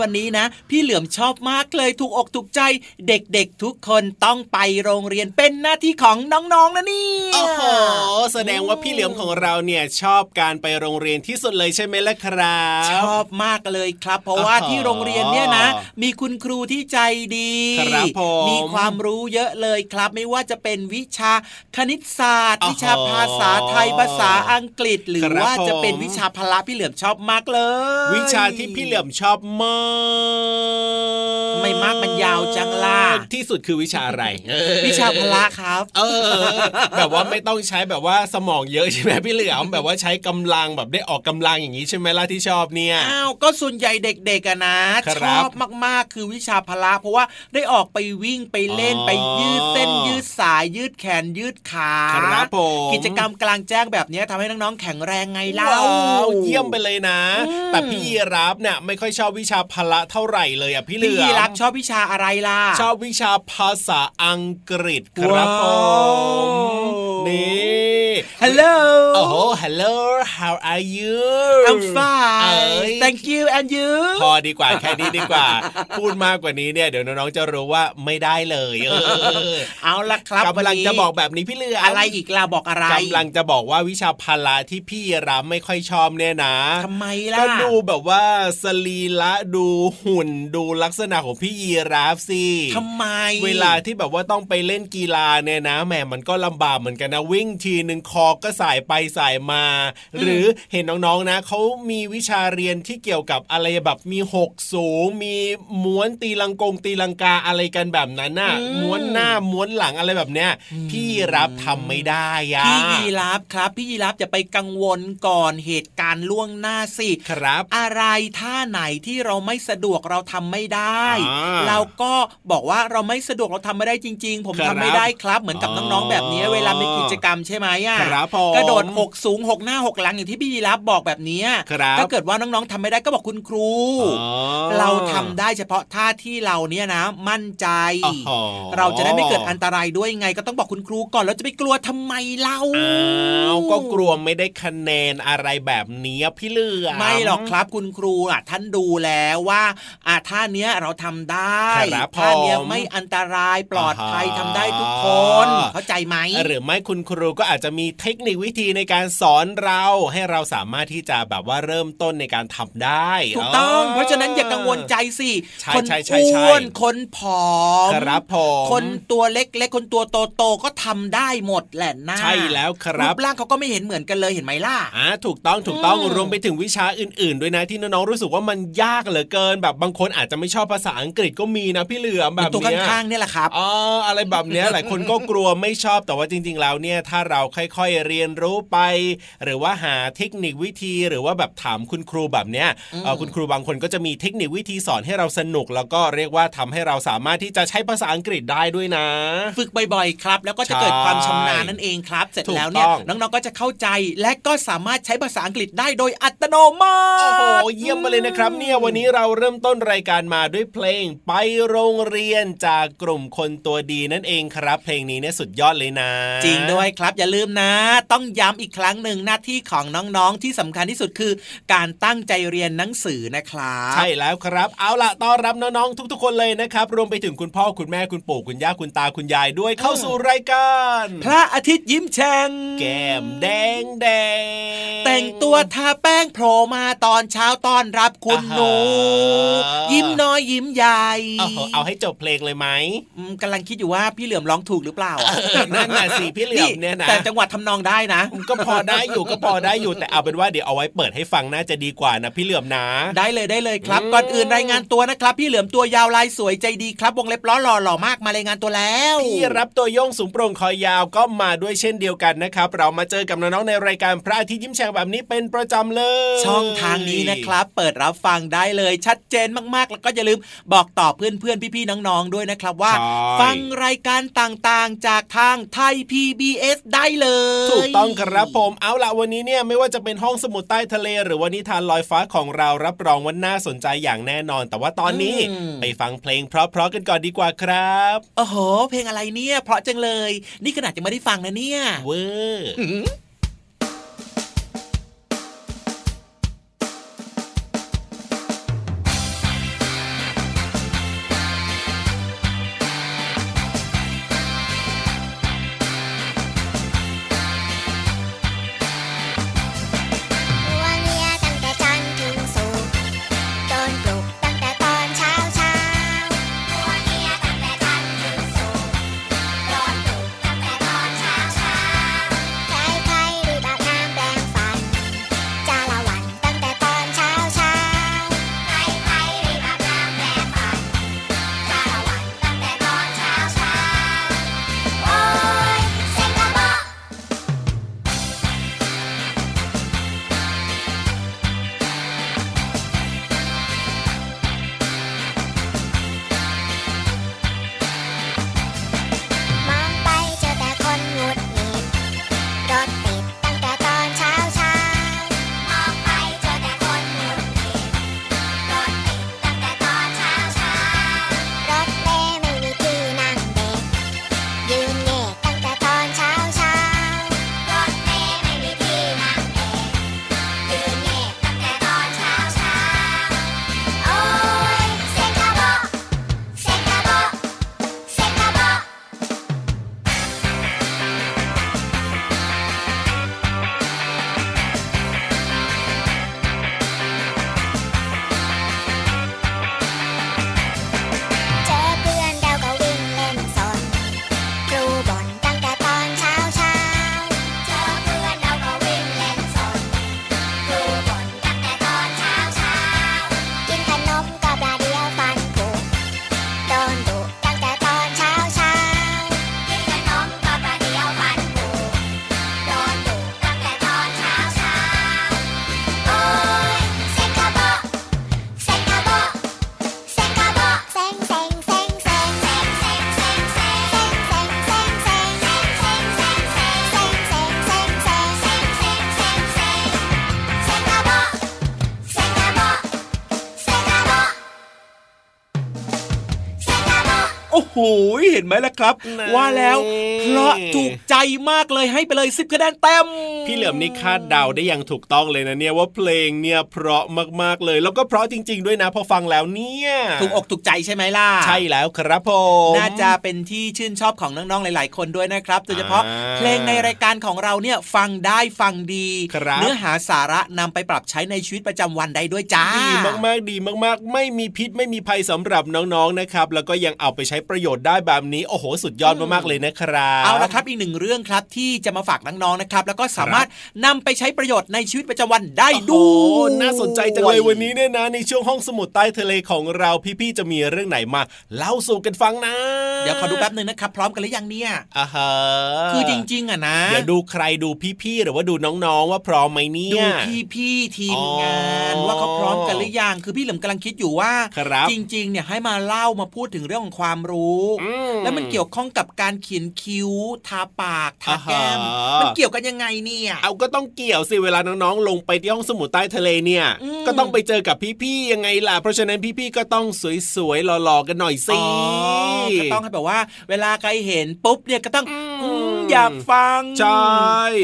วันนี้นะ พี่เหลือมชอบมากเลยถูกอกถูกใจ เด็กๆทุกคนต้องไปโรงเรียนเป็นหน้าที่ของน้องๆนะนี่โอ้โหแสดงว่าพี่เหลือมของเราเนี่ยชอบการไปโรงเรียนที่สุดเลยใช่ไหมล่ะครับชอบมากเลยครับ เพราะว่าที่โรงเรียนเนี่ยนะ มีคุณครูที่ใจดีครับผมมีความรู้เยอะเลยครับ ไม่ว่าจะเป็นวิชาคณิตศาสตร์ วิชาภาษาไทยภาษาอังกฤษ หรือว่าจะเป็นวิชาพละพี่เหลือมชอบมากเลย วิชาที่พี่เหลือมชอบมากไม่ากมันยาวจังล่ะที่สุดคือวิชาอะไร วิชาพละครับ เออ แบบว่าไม่ต้องใช้แบบว่าสมองเยอะใช่ไหมพี่เหลือมแบบว่าใช้กำลังแบบได้ออกกำลังอย่างนี้ใช่ไหมล่ะที่ชอบเนี่ยอ้าวก็ส่วนใหญ่เด็กๆอะนะชอบมากๆคือวิชาพละเพราะว่าได้ออกไปวิ่งไปเล่นไปยืดเส้นยืดสายยืดแขนยืดขาครับกิจกรรมกลางแจ้งแบบนี้ทำให้น้องๆแข็งแรงไงเล่าเยี่ยมไปเลยนะ แต่พี่ยีรับเนี่ยไม่ค่อยชอบวิชาพละเท่าไหร่เลยอะพี่เหลือมพี่ยีรับชอบวิชาอะไรล่ะ ชอบวิชาภาษาอังกฤษครับผมนี่ Hello โอ้โห Hello how are you I'm fine Thank you and you พอดีกว่าแค่นี้ดีกว่า พูดมากกว่านี้เนี่ยเดี๋ยวน้องๆจะรู้ว่าไม่ได้เลยเออเอาละครับกำลังจะบอกแบบนี้พี่เลืออะไรอีกล่ะบอกอะไรกำลังจะบอกว่าวิชาพละที่พี่รับไม่ค่อยชอบเนี่ยนะทำไมล่ะก็ดูแบบว่าสรีละดูหุ่นดูลักษณะของพี่ยีราฟสิทำไม เวลาที่แบบว่าต้องไปเล่นกีฬาเนี่ยนะแหมมันก็ลำบากเหมือนกันนะวิ่งทีหนึ่งคอก็สายไปสายมา หรือเห็นน้องๆนะเขามีวิชาเรียนที่เกี่ยวกับอะไรแบบมีหกสูง มีม้วนตีลังกงตีลังกาอะไรกันแบบนั้นน่ะม้วนหน้าม้วนหลังอะไรแบบเนี้ยพี่รับทำไม่ได้ยะพี่ยีรับครับพี่ยีรับจะไปกังวลก่อนเหตุการณ์ล่วงหน้าสิครับ อะไรท่าไหนที่เราไม่สะดวกเราทำไม่ได้ เราก็บอกว่าเราไม่สะดวกเราทำไม่ได้จริง ๆ ผมทำไม่ได้ครับ เหมือนกับน้องๆแบบนี้เวลามีกิจกรรมใช่ไหมอะกระโดดหกสูงหกหน้าหกหลังอย่างที่พี่ยีรับบอกแบบนี้ถ้าเกิดว่าน้องๆทำไม่ได้ก็บอกคุณครู เราทำได้เฉพาะท่าที่เราเนี่ยนะ มั่นใจ เราจะได้ไม่เกิดอันตรายด้วยไง ก็ต้องบอกคุณครูก่อนแล้วจะไปกลัวทำไมเล่าก็กลัวไม่ได้คะแนนอะไรแบบนี้พี่เลือไม่หรอกครับคุณครูอะท่านดูแล้วว่าอ่าท่าเนี้ยเราทำได้ท่าเนี้ยไม่อันตรายปลอดภัยทำได้ทุกคน เข้าใจไหมหรือไม่คุณครูก็อาจจะมีเทคนิควิธีในการสอนเราให้เราสามารถที่จะแบบว่าเริ่มต้นในการทำได้ถูกต้อง เพราะฉะนั้นอย่ากังวลใจสิคนอ้วนคนผอมครับผมคนตัวเล็กๆคนตัวโตๆก็ทำได้หมดแหละนะใช่แล้วครับรูปร่างเขาก็ไม่เห็นเหมือนกันเลยเห็นไหมล่ะอ่าถูกต้องถูกต้องรวมไปถึงวิชาอื่น ๆ ด้วยนะที่น้องๆรู้สึกว่ามันยากเหลือเกิน แบบบางคนอาจจะไม่ชอบภาษาอังกฤษก็มีนะพี่เหลือมแบบนี้ตัวข้างๆเนี่ยแหละครับอ๋ออะไรแบบนี้หลายคนก็กลัวไม่ชอบแต่ว่าจริง ๆ แล้วเนี่ยถ้าเราค่อยเรียนรู้ไป หรือว่าหาเทคนิควิธีหรือว่าแบบถามคุณครูแบบเนี้ยคุณครูบางคนก็จะมีเทคนิควิธีสอนให้เราสนุก แล้วก็เรียกว่าทำให้เราสามารถที่จะใช้ภาษาอังกฤษได้ด้วยนะ ฝึกบ่อยๆครับ แล้วก็จะเกิดความชำนาญนั่นเองครับ เสร็จแล้วเนี่ยน้องๆก็จะเข้าใจและก็สามารถใช้ภาษาอังกฤษได้โดยอัตโนมัติโอ้โหเยี่ยมมาเลยนะครับเนี่ยวันนี้เราเริ่มต้นรายการมาด้วยเพลงไปโรงเรียนจากกลุ่มคนตัวดีนั่นเองครับ เพลงนี้เนี่ยสุดยอดเลยนะ จริงด้วยครับอย่าลืมนะต้องย้ำอีกครั้งหนึ่งหน้าที่ของน้องๆที่สำคัญที่สุดคือ การตั้งใจเรียนหนังสือนะครับใช่แล้วครับ เอาล่ะต้อนรับน้องๆทุก ๆ คนเลยนะครับ รวมไปถึงคุณพ่อคุณแม่คุณปู่คุณย่าคุณตาคุณยายด้วยเข้าสู่รายการพระอาทิตย์ยิ้มแฉ่งแก้มแดงแดงแต่งตัวทาแป้งโผล่มาตอนเช้าตอนรับคุณหนูยิ้มน้อยยิ้มใหญ่เอาให้จบเพลงเลยไหมกำลังคิดอยู่ว่าพี่เหลือมร้องถูกหรือเปล่านั่นน่ะสิพี่เหลือมเนี่ยนะแต่จังหวัดทำนองได้นะ ก็พอได้อยู่ก็พอได้อยู่แต่เอาเป็นว่าเดี๋ยวเอาไว้เปิดให้ฟังน่าจะดีกว่านะพี่เหลือมนะ ได้เลยได้เลยครับ ก่อนอื่นรายงานตัวนะครับ พี่เหลือมตัวยาวลายสวยใจดีครับ วงเล็บล้อหล่อหล่อมากมารายงานตัวแล้วพี่รับตัวโยงสูงโปร่งคอยาวก็มาด้วยเช่นเดียวกันนะครับ เรามาเจอกับน้องๆในรายการพระอาทิตย์ยิ้มแฉ่งแบบนี้เป็นประจำเลย ช่องทางนี้นะครับ เปิดรับฟังได้เลยชัดเจนมากๆ แล้วก็อย่าลืมบอกต่อเพื่อนๆพี่ๆน้องๆด้วยนะครับว่า ฟังรายการต่างๆจากทางไทย PBS ได้เลยถูกต้องครับผมเอาละวันนี้เนี่ยไม่ว่าจะเป็นห้องสมุดใต้ทะเล หรือวันนิทานลอยฟ้าของเรารับรองว่าน่าสนใจอย่างแน่นอน แต่ว่าตอนนี้ไปฟังเพลงเพราะๆกันก่อนดีกว่าครับโอ้โห เพลงอะไรเนี่ย เพราะจังเลย นี่ขนาดจะไม่ได้ฟังนะเนี่ยเวอร์ ไหมล่ะครับ ว่าแล้วเพราะถูกใจมากเลยให้ไปเลยสิบคะแนนเต็ม พี่เหลือมนี่คาดเดาได้อย่างถูกต้องเลยนะเนี่ยว่าเพลงเนี่ยเพราะมากๆเลย แล้วก็เพราะจริง ๆ ด้วยนะพอฟังแล้วเนี่ย ถูกอกถูกใจใช่ไหมล่ะ ใช่แล้วครับผมน่าจะเป็นที่ชื่นชอบของน้องๆหลาย ๆ คนด้วยนะครับโดยเฉพาะเพลงในรายการของเราเนี่ยฟังได้ฟังดี เนื้อหาสาระนำไปปรับใช้ในชีวิตประจำวันได้ด้วยจ้าดีมากๆดีมากๆ ไม่มีพิษไม่มีภัยสำหรับน้องๆนะครับ แล้วก็ยังเอาไปใช้ประโยชน์ได้แบบนี้โอ้โหสุดยอดมากๆเลยนะครับเอาละครับอีกหนึ่งเรื่องครับที่จะมาฝากน้องๆนะครับ แล้วก็สามารถนำไปใช้ประโยชน์ในชีวิตประจำวันได้ด้วยน่าสนใจจังเลยวันนี้เนี่ยนะในช่วงห้องสมุดใต้ทะเลของเราพี่ๆจะมีเรื่องไหนมาเล่าสู่กันฟังนะเดี๋ยวขอดูแป๊บหนึ่งนะครับพร้อมกันหรือยังเนี่ยอ่าฮะคือจริงๆอะนะเดี๋ยวดูใครดูพี่ๆหรือว่าดูน้องๆว่าพร้อมไหมเนี่ยดูพี่ๆทีมงานว่าเขาพร้อมกันหรือยังคือพี่เหลิมกำลังคิดอยู่ว่าจริงๆเนี่ยให้มาเล่ามาพูดถึงเรื่องของความรู้แล้วมันเกี่ยวข้องกับการเขียนคิ้ว ทาปาก ทาแก้ม มันเกี่ยวกันยังไงเนี่ย เอาก็ต้องเกี่ยวสิ เวลาน้องๆ ลงไปที่ห้องสมุดใต้ทะเลเนี่ย ก็ต้องไปเจอกับพี่ๆ ยังไงล่ะ เพราะฉะนั้นพี่ๆ ก็ต้องสวยๆ หล่อๆ กันหน่อยสิ ก็ต้องให้แบบว่า เวลาใครเห็นปุ๊บเนี่ยก็ต้องอยากฟัง ใช่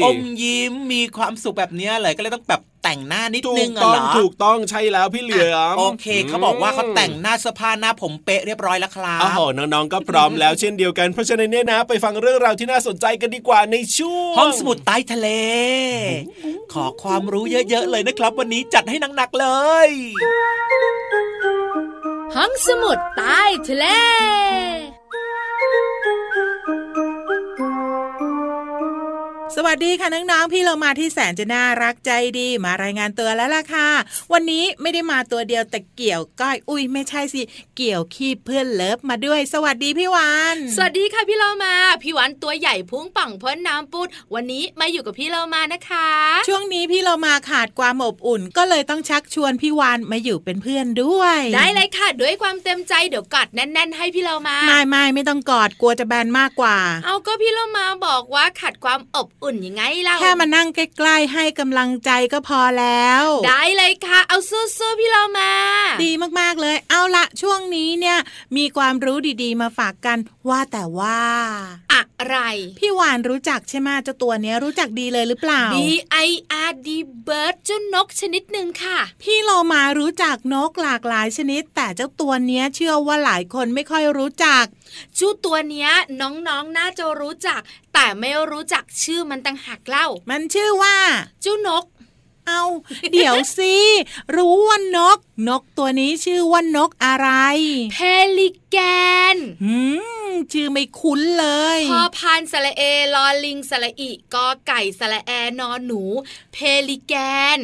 อมยิ้ม มีความสุขแบบนี้เลย ก็เลยต้องแบบ แต่งหน้านิดนึงเหรอถูกต้องใช่แล้วพี่เหลือมโอเคเขาบอกว่าเขาแต่งหน้าเสื้อผ้าหน้าผมเป๊ะเรียบร้อยแล้วครับโอ้โหน้องๆก็พร้อมแล้วเช่นเดียวกันเพราะฉะนั้นเนี่ยนะ ไปฟังเรื่องราวที่น่าสนใจกันดีกว่าในช่วงห้องสมุดใต้ทะเล ขอความรู้เยอะๆเลยนะครับ วันนี้จัดให้หนักๆเลย ห้องสมุดใต้ทะเล สวัสดีค่ะน้องๆ พี่เรามาที่แสนจะน่ารักใจดีมารายงานตัวแล้วล่ะค่ะ วันนี้ไม่ได้มาตัวเดียวแต่เกี่ยวก้อยอุ้ยไม่ใช่สิเกี่ยวขี้เพื่อนเลิฟมาด้วย สวัสดีพี่วานสวัสดีค่ะพี่เรามาพี่วานตัวใหญ่พุ่งป่องพ้นน้ำปุดวันนี้มาอยู่กับพี่เรามานะคะ ช่วงนี้พี่เรามาขาดความอบอุ่น ก็เลยต้องชักชวนพี่วานมาอยู่เป็นเพื่อนด้วย ได้เลยค่ะด้วยความเต็มใจเดี๋ยวกอดแน่น ๆ ให้พี่เรามาไม่ไม่ไม่ต้องกอดกลัวจะแบนมากกว่า เอาก็พี่เรามาบอกว่าขาดความอบอุ่นยังไงเล่าแค่มานั่งใกล้ๆให้กำลังใจก็พอแล้ว ได้เลยค่ะ เอาสู้ๆพี่เรามา ดีมากๆเลย เอาละช่วงนี้เนี่ย มีความรู้ดีๆ มาฝากกันว่าแต่ว่า อะไร พี่วานรู้จักใช่ไหมเจ้าตัวเนี้ยรู้จักดีเลยหรือเปล่า B I R D bird เจ้านกชนิดหนึ่งค่ะ พี่เรามารู้จักนกหลากหลายชนิด แต่เจ้าตัวเนี้ยเชื่อว่าหลายคนไม่ค่อยรู้จักจู้ตัวเนี้ยน้องๆน่าจะรู้จัก แต่ไม่รู้จักชื่อมันต่างหากเล่า มันชื่อว่าจู้นกเอาเดี๋ยวสิรู้ว่านก นกตัวนี้ชื่อว่านกอะไร เพลิแกนหืมชื่อไม่คุ้นเลยพอพานสระเอลอลิงสระอีกอไก่สระแอนอนหนู เพลิแกน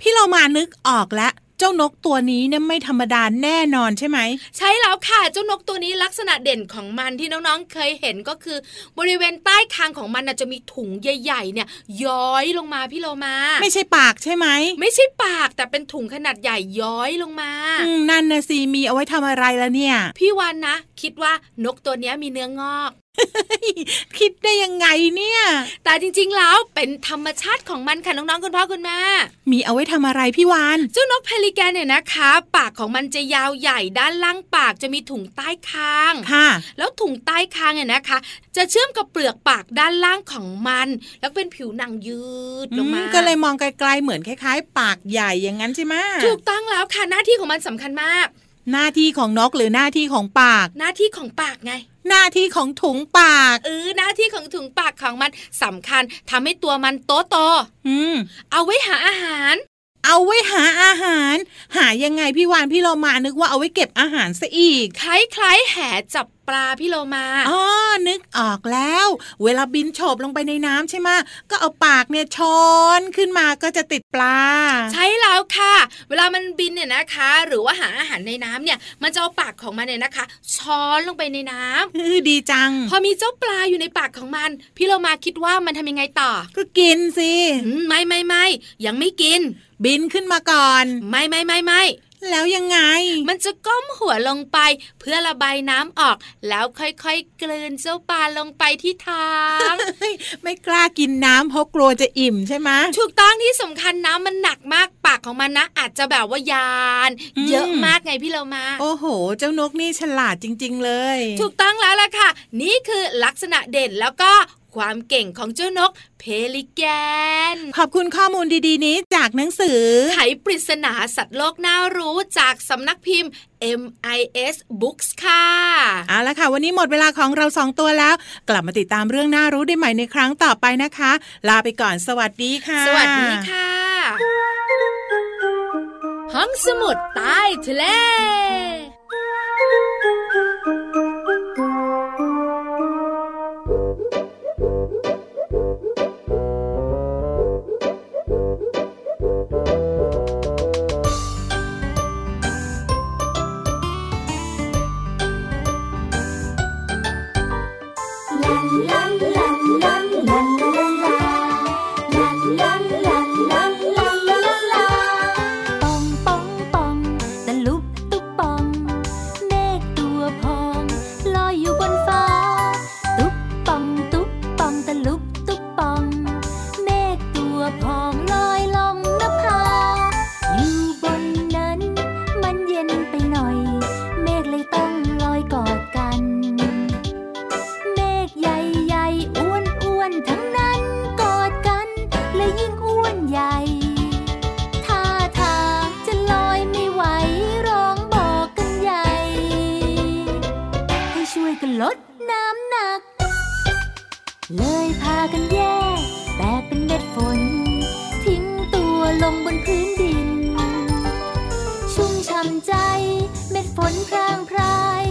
พี่เรามานึกออกแล้ว เจ้านกตัวนี้เนี่ยไม่ธรรมดาแน่นอนใช่ไหม ใช่แล้วค่ะ เจ้านกตัวนี้ลักษณะเด่นของมันที่น้องๆเคยเห็นก็คือ บริเวณใต้คางของมันจะมีถุงใหญ่ๆ เนี่ย ย้อยลงมาพี่โลมาไม่ใช่ปากใช่ไหม ไม่ใช่ปากแต่เป็นถุงขนาดใหญ่ย้อยลงมานั่นนะสิมีเอาไว้ทำอะไรแล้วเนี่ย พี่วันนะ คิดว่านกตัวนี้มีเนื้องอก คิดได้ยังไงเนี่ย แต่จริง ๆ แล้วเป็นธรรมชาติของมันค่ะน้องๆคุณพ่อคุณแม่มีเอาไว้ทำอะไรพี่วานเจ้านกเพลิแกนเนี่ยนะคะ ปากของมันจะยาวใหญ่ด้านล่างปากจะมีถุงใต้คางค่ะ แล้วถุงใต้คางเนี่ยนะคะ จะเชื่อมกับเปลือกปากด้านล่างของมัน แล้วเป็นผิวหนังยืดลงมาก็เลยมองไกลๆเหมือนคล้าย ๆ ปากใหญ่อย่างนั้นใช่ไหมถูกต้องแล้วค่ะหน้าที่ของมันสำคัญมาก หน้าที่ของนกหรือหน้าที่ของปาก หน้าที่ของปากไง หน้าที่ของถุงปากเออหน้าที่ของถุงปากของมันสำคัญทำให้ตัวมันโตโตอืม เอาไว้หาอาหาร เอาไว้หาอาหาร หายังไงพี่วานพี่เรามานึกว่าเอาไว้เก็บอาหารซะอีก คล้ายๆแหจับ ปลาพี่โลมาอ๋อนึกออกแล้ว เวลาบินโฉบลงไปในน้ำใช่ไหมก็เอาปากเนี่ยช้อนขึ้นมาก็จะติดปลา ใช่แล้วค่ะ เวลามันบินเนี่ยนะคะ หรือว่าหาอาหารในน้ำเนี่ยมันจะเอาปากของมันเนี่ยนะคะ ช้อนลงไปในน้ำเออดีจัง พอมีเจ้าปลาอยู่ในปากของมัน พี่โลมาคิดว่ามันทำยังไงต่อ ก็กินสิไม่ไม่ไม่ยังไม่กิน บินขึ้นมาก่อน ไม่ไม่ไม่ไม่ แล้วยังไง มันจะก้มหัวลงไปเพื่อระบายน้ำออก แล้วค่อยๆกลืนเจ้าปลาลงไปที่ทางไม่กล้ากินน้ำเพราะกลัวจะอิ่มใช่ไหมถูกต้องที่สำคัญน้ำมันหนักมากปากของมันนะอาจจะแบบว่ายาน เยอะมากไงพี่เรามา โอ้โห เจ้านกนี่ฉลาดจริง ๆ เลย ถูกต้องแล้วล่ะค่ะ นี่คือลักษณะเด่นแล้วก็ ความเก่งของเจ้านกเพลิแกน ขอบคุณข้อมูลดีๆนี้จากหนังสือ ไขปริศนาสัตว์โลกน่ารู้จากสำนักพิมพ์ MIS Books ค่ะ เอาละค่ะ วันนี้หมดเวลาของเราสองตัวแล้ว กลับมาติดตามเรื่องน่ารู้ได้ใหม่ในครั้งต่อไปนะคะ ลาไปก่อนสวัสดีค่ะ สวัสดีค่ะ ห้องสมุดใต้ทะเล เลยพากันแยกแตกเป็นเม็ดฝน ทิ้งตัวลงบนพื้นดิน ชุ่มช่ำใจเม็ดฝนพรางพราย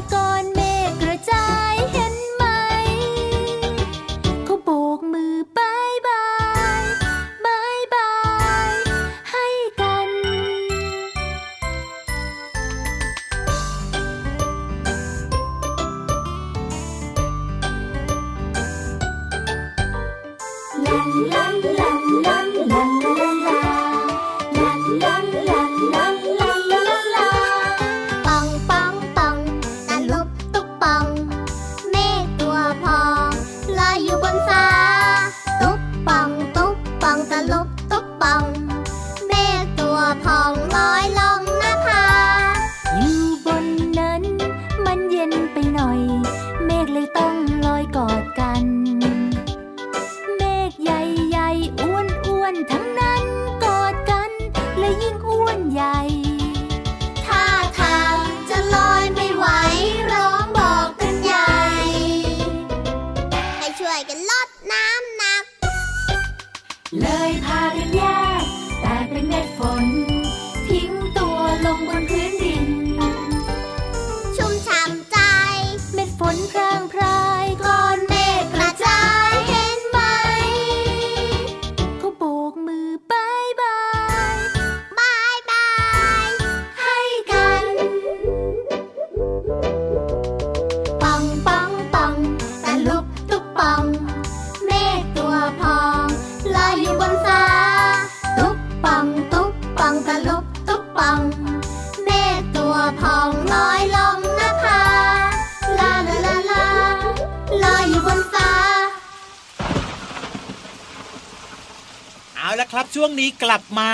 กลับมา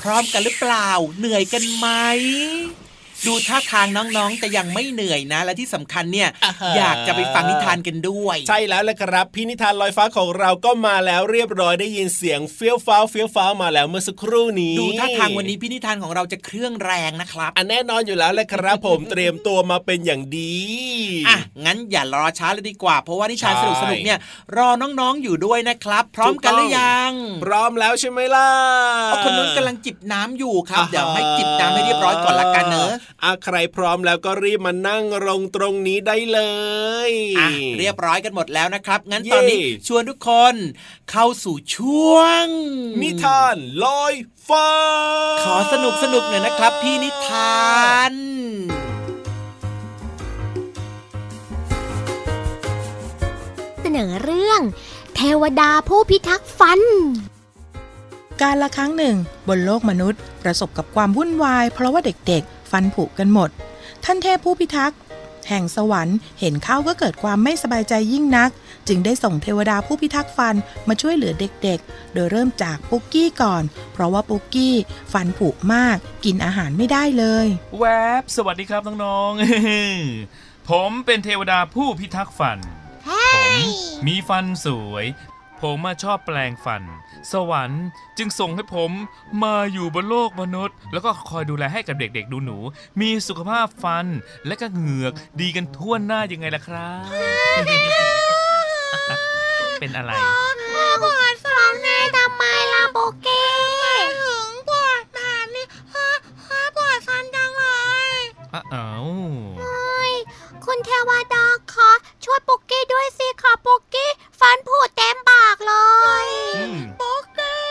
พร้อมกันหรือเปล่า เหนื่อยกันไหม ดูท่าทางน้องๆ แต่ยังไม่เหนื่อยนะ และที่สำคัญเนี่ยอ่าฮะอยากจะไปฟังนิทานกันด้วย ใช่แล้วแหละครับ พี่นิทานลอยฟ้าของเราก็มาแล้วเรียบร้อยได้ยินเสียงเฟี้ยวฟ้าวเฟี้ยวฟ้าวมาแล้วเมื่อสักครู่นี้ ดูท่าทางวันนี้พี่นิทานของเราจะเครื่องแรงนะครับอันแน่นอนอยู่แล้วแหละครับ ผมเตรียมตัวมาเป็นอย่างดีอะงั้นอย่ารอช้าเลยดีกว่า เพราะว่านิทานใช่สนุกสนุกๆเนี่ยรอน้องๆอยู่ด้วยนะครับ พร้อมกันหรือยัง พร้อมแล้วใช่ไหมล่ะเอาคนนู้นกำลังจิบน้ำอยู่ครับอ่าฮะเดี๋ยวให้จิบน้ำให้เรียบร้อยก่อนละกันเนอะ อะใครพร้อมแล้วก็รีบมานั่งลงตรงนี้ได้เลยอะเรียบร้อยกันหมดแล้วนะครับ งั้นเย่ตอนนี้ชวนทุกคนเข้าสู่ช่วง นิทานลอยฟ้า ขอสนุกสนุกหน่อยนะครับ พี่นิทานเสนอเรื่อง เทวดาผู้พิทักษ์ฟันการละครั้งหนึ่ง บนโลกมนุษย์ ประสบกับความวุ่นวาย เพราะว่าเด็กๆ ฟันผุกันหมด ท่านเทพผู้พิทักษ์ แห่งสวรรค์เห็นเข้าก็เกิดความไม่สบายใจยิ่งนัก จึงได้ส่งเทวดาผู้พิทักษ์ฟันมาช่วยเหลือเด็กๆ โดยเริ่มจากปุกกี้ก่อน เพราะว่าปุกกี้ฟันผุมาก กินอาหารไม่ได้เลย แวบสวัสดีครับน้องๆ ผมเป็นเทวดาผู้พิทักษ์ฟัน ผมมีฟันสวย ผมมาชอบแปลงฟัน สวรรค์จึงส่งให้ผมมาอยู่บนโลกมนุษย์ แล้วก็คอยดูแลให้กับเด็กๆ ดูหนู มีสุขภาพฟันและก็เหงือกดีกันทั่วหน้ายังไงล่ะครับ เป็นอะไรปวดฟันแม่ทำไมล่ะโบเก้ถึงปวดแบบนี้ปวดฟันจังเลยอ้าวคุณเทวดาคะ ช่วยปุกกี้ด้วยสิค่ะปุกกี้ฟันผุเต็มปากเลยอืมปุกกี้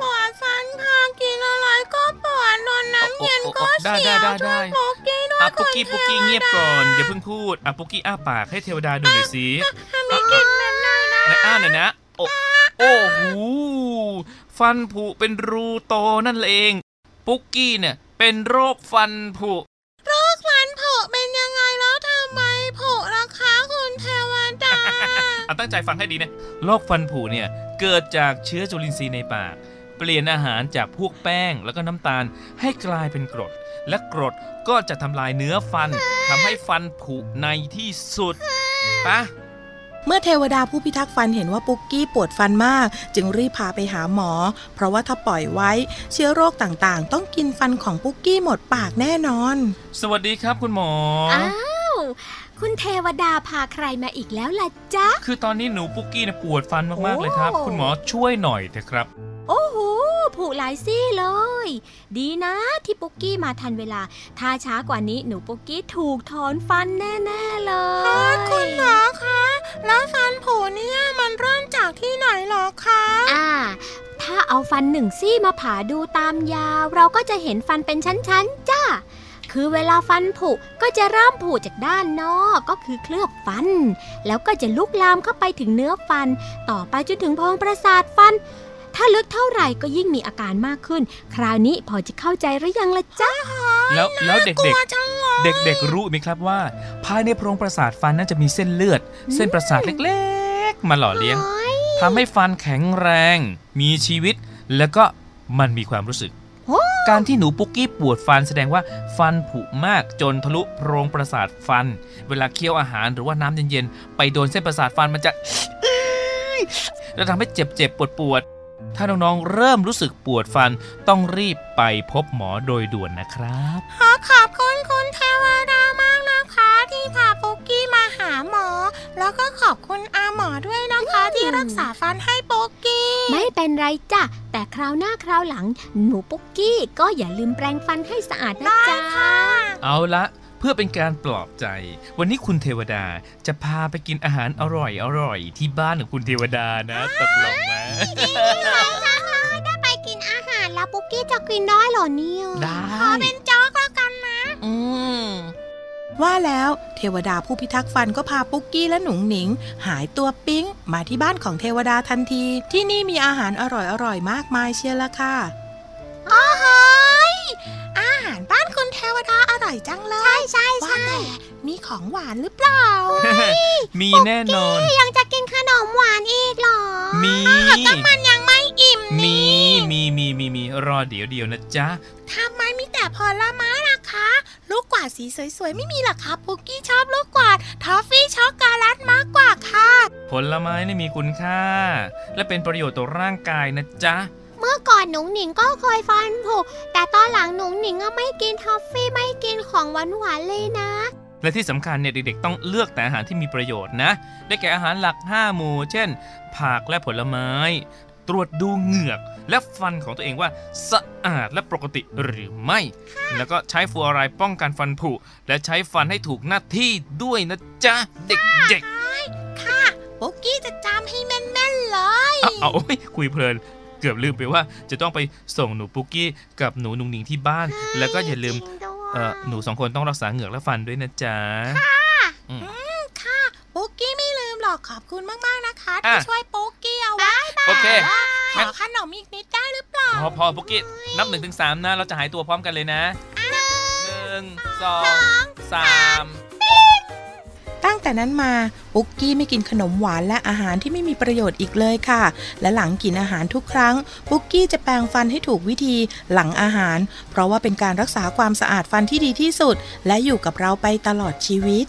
ปวดฟันค่ะกินอะไรก็ปวดโดนน้ำเย็นก็ได้เสีได้ยวได้ได้ช่วยปุกกี้ด้วยอะปุกกี้คุณปุกกี้ทวดาเงียบก่อนอย่าเพิ่งพูดอะปุกกี้อ้าปากให้เทวดาดูหน่อยสิไม่กินแบบนั้นนะไหนอ้าหน่อยนะโอ้โอ้โหฟันผุเป็นรูโตนั่นเอง ปุกกี้เนี่ยเป็นโรคฟันผุโรคฟันผุเป็น อาตั้งใจฟังให้ดีนะโรคฟันผุเนี่ยเกิดจากเชื้อจุลินทรีย์ในปาก เปลี่ยนอาหารจากพวกแป้งแล้วก็น้ำตาลให้กลายเป็นกรด และกรดก็จะทำลายเนื้อฟันทำให้ฟันผุในที่สุดปะเมื่อเทวดาผู้พิทักษ์ฟันเห็นว่าปุกกี้ปวดฟันมาก จึงรีบพาไปหาหมอ เพราะว่าถ้าปล่อยไว้ เชื้อโรคต่างๆ ต้องกินฟันของปุกกี้หมดปากแน่นอน สวัสดีครับคุณหมออ้าว คุณเทวดาพาใครมาอีกแล้วล่ะจ๊ะ คือตอนนี้หนูปุกกี้นะปวดฟันมากๆเลยครับ คุณหมอช่วยหน่อยเถอะครับ โอ้โหผุหลายซี่เลย ดีนะที่ปุกกี้มาทันเวลา ถ้าช้ากว่านี้หนูปุกกี้ถูกถอนฟันแน่ๆเลยคุณหมอคะ แล้วฟันผุเนี่ยมันเริ่มจากที่ไหนหรอคะ อ่า ถ้าเอาฟันหนึ่งซี่มาผ่าดูตามยาว เราก็จะเห็นฟันเป็นชั้นๆจ้า คือเวลาฟันผุก็จะเริ่มผุจากด้านนอกก็คือเคลือบฟัน แล้วก็จะลุกลามเข้าไปถึงเนื้อฟัน ต่อไปจนถึงโพรงประสาทฟัน ถ้าลึกเท่าไหร่ก็ยิ่งมีอาการมากขึ้น คราวนี้พอจะเข้าใจหรือยังล่ะจ๊ะแล้วแล้วเด็กๆเด็กๆรู้ไหมครับว่า ภายในโพรงประสาทฟันนั้นจะมีเส้นเลือด เส้นประสาทเล็กๆ มาหล่อเลี้ยงทำให้ฟันแข็งแรง มีชีวิต แล้วก็มันมีความรู้สึก การที่หนูปุกกี้ปวดฟันแสดงว่าฟันผุมากจนทะลุโพรงประสาทฟัน เวลาเคี้ยวอาหารหรือว่าน้ำเย็นๆ ไปโดนเส้นประสาทฟันมันจะแล้วทำให้เจ็บๆปวดๆ ถ้าน้องๆ เริ่มรู้สึกปวดฟันต้องรีบไปพบหมอโดยด่วนนะครับขอขอบคุณคุณเทวดามากนะคะ ที่พาปุกกี้มาหาหมอ แล้วก็ขอบคุณอาหมอด้วยนะ ที่รักษาฟันให้ปุกกี้ ไม่เป็นไรจ้ะ แต่คราวหน้าคราวหลัง หนูปุกกี้ก็อย่าลืมแปรงฟันให้สะอาดนะจ๊ะเอาละเพื่อเป็นการปลอบใจ วันนี้คุณเทวดาจะพาไปกินอาหารอร่อยอร่อยที่บ้านของคุณเทวดานะตกลงไหมดีจังเลยได้ไปกินอาหารแล้วปุกกี้จะกินได้หรอเนี่ยได้ขอเป็นจ๊อกแล้วกันนะ อืม ว่าแล้วเทวดาผู้พิทักษ์ฟันก็พาปุกกี้และหนุ่งหนิง หายตัวปิ๊ง มาที่บ้านของเทวดาทันที ที่นี่มีอาหารอร่อยๆ มากมายเชียวละค่ะอ๋อหอาหารบ้านคุณเทวดาอร่อยจังเลย ใช่ใช่ใช่มีของหวานหรือเปล่า มีแน่นอน ยังจะกินขนมหวานอีกหรอ มีก็มันยังไม่อิ่มมีมีมีมีมีรอเดี๋ยวเดียวนะจ๊ะทำไมมีแต่ผลไม้ล่ะ คะลูกกวาดสีสวยๆ ไม่มีหรอคะปุกกี้ชอบลูกกวาดทอฟฟี่ช็อกโกแลตมากกว่าค่ะ ผลไม้นี่มีคุณค่า และเป็นประโยชน์ต่อร่างกายนะจ๊ะ เมื่อก่อนหนุ่งหนิงก็เคยฟันผุแต่ตอนหลังหนุ่งหนิงก็ไม่กินทอฟฟี่ไม่กินของหวานหวานเลยนะ และที่สำคัญเนี่ยเด็กๆ ต้องเลือกแต่อาหารที่มีประโยชน์นะ ได้แก่อาหารหลัก 5 หมู่ เช่น ผักและผลไม้ ตรวจดูเหงือก และฟันของตัวเองว่าสะอาดและปกติหรือไม่ แล้วก็ใช้ฟูออะไรป้องกันฟันผุ และใช้ฟันให้ถูกหน้าที่ด้วยนะจ๊ะ เด็กๆค่ะปุ๊กกี้จะจำให้แม่นๆเลยเอาคุยเพลิน เกือบลืมไปว่าจะต้องไปส่งหนูปุกกี้กับหนูนุงนิงที่บ้าน แล้วก็อย่าลืมหนูสองคนต้องรักษาเหงือกและฟันด้วยนะจ๊ะค่ะค่ะปุกกี้ไม่ลืมหรอกขอบคุณมากๆนะคะที่ช่วยปุกกี้เอาไว้ โอเคขอขนมอีกนิดได้หรือเปล่าพอพอปุกกี้นับหนึ่งถึงสามนะ เราจะหายตัวพร้อมกันเลยนะหนึ่งสองสามตั้งแต่นั้นมาปุ๊กกี้ไม่กินขนมหวานและอาหารที่ไม่มีประโยชน์อีกเลยค่ะ และหลังกินอาหารทุกครั้งปุ๊กกี้จะแปรงฟันให้ถูกวิธีหลังอาหาร เพราะว่าเป็นการรักษาความสะอาดฟันที่ดีที่สุด และอยู่กับเราไปตลอดชีวิต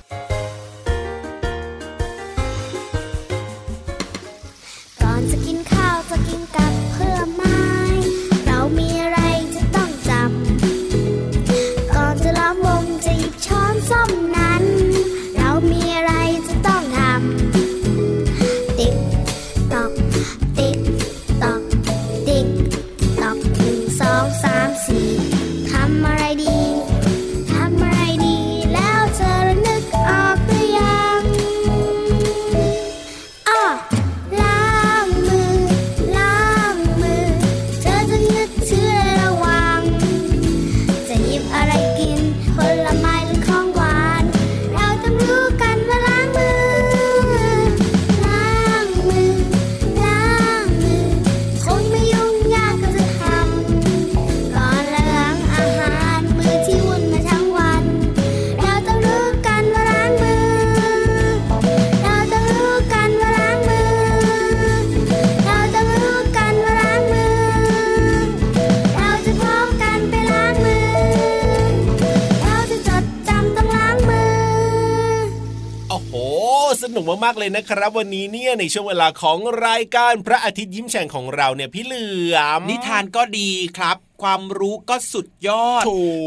นุกมากๆเลยนะครับ วันนี้เนี่ยในช่วงเวลาของรายการพระอาทิตย์ยิ้มแฉ่งของเราเนี่ยพี่เหลือมนิทานก็ดีครับ ความรู้ก็สุดยอด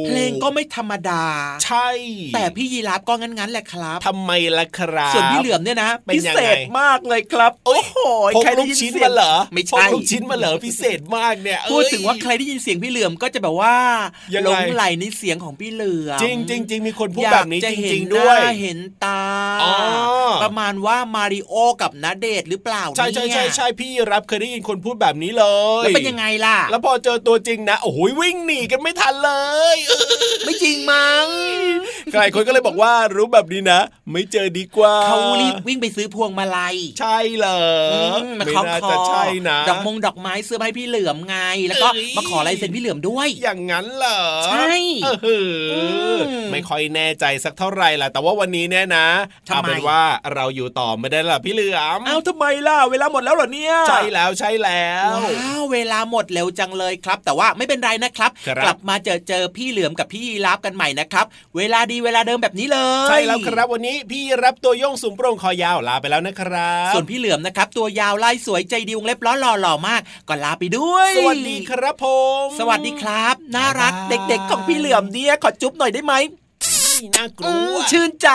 เพลงก็ไม่ธรรมดา ใช่ แต่พี่ยีราฟก็งั้นๆแหละครับทำไมล่ะครับ ส่วนพี่เหลือมเนี่ยนะเป็นพิยังเศไงษมากเลยครับ โอ้โหพกใครลูได้กยินชิ้นเสียมางเหรอไม่พใช่กลูกชิ้นมาเหรอพิเศษมากเนี่ยพูดถึงว่าใครได้ยินเสียงพี่เหลือมก็จะแบบว่ายังหลไงงไหลในเสียงของพี่เหลือมจริงจริงจริงมีคนพูดอยาแบกบนี้จะจเห็นริงหๆด้วยน้าเห็นตาอ๋อประมาณว่ามาริโอกับนาเดชน์หรือเปล่าใช่ใช่ใช่เนี่ยใช่พี่รับเคยได้ยินคนพูดแบบนี้เลยแล้วเป็นยังไงล่ะ แล้วพอเจอตัวจริงนะโอ้โหวิ่งหนีกันไม่ทันเลย ไม่จริงมั้งใครคนก็เลยบอกว่ารู้แบบนี้นะ ไม่เจอดีกว่าเขารีบวิ่งไปซื้อพวงมาลัย ใช่เหรอมไม่มาน่าขอจะใช่นะดอกมงดอกไม้เสื้อให้พี่เหลือมไง แล้วก็เอ้ยมาขอลายเซ็นพี่เหลือมด้วย อย่างนั้นเหรอ ใช่เออหืออมไม่ค่อยแน่ใจสักเท่าไหร่ล่ะ แต่ว่าวันนี้เนี่ยนะทำไมเอาเป็นว่าเราอยู่ต่อไม่ได้ล่ะพี่เหลือมอ้าวทำไมล่ะ เวลาหมดแล้วเหรอเนี่ย ใช่แล้วใช่แล้วว้าวเวลาหมดเร็วจังเลยครับ แต่ว่าไม่เป็นไรนะครับครับ กลับมาเจอเจอพี่เหลือมกับพี่ยีราฟกันใหม่นะครับ เวลาดีเวลาเดิมแบบนี้เลย ใช่แล้วครับวันนี้พี่รับตัวโยงสูงโปร่งคอยาวลาไปแล้วนะครับ ส่วนพี่เหลือมนะครับ ตัวยาวลายสวยใจดีวงเล็บล้อหล่อหล่อมากก็ลาไปด้วย สวัสดีครับผม สวัสดีครับ น่ารักบ๊ายบายเด็กๆของพี่เหลือมเนี่ยขอจุ๊บหน่อยได้ไหมน่ากลัอืวมชื่นใจ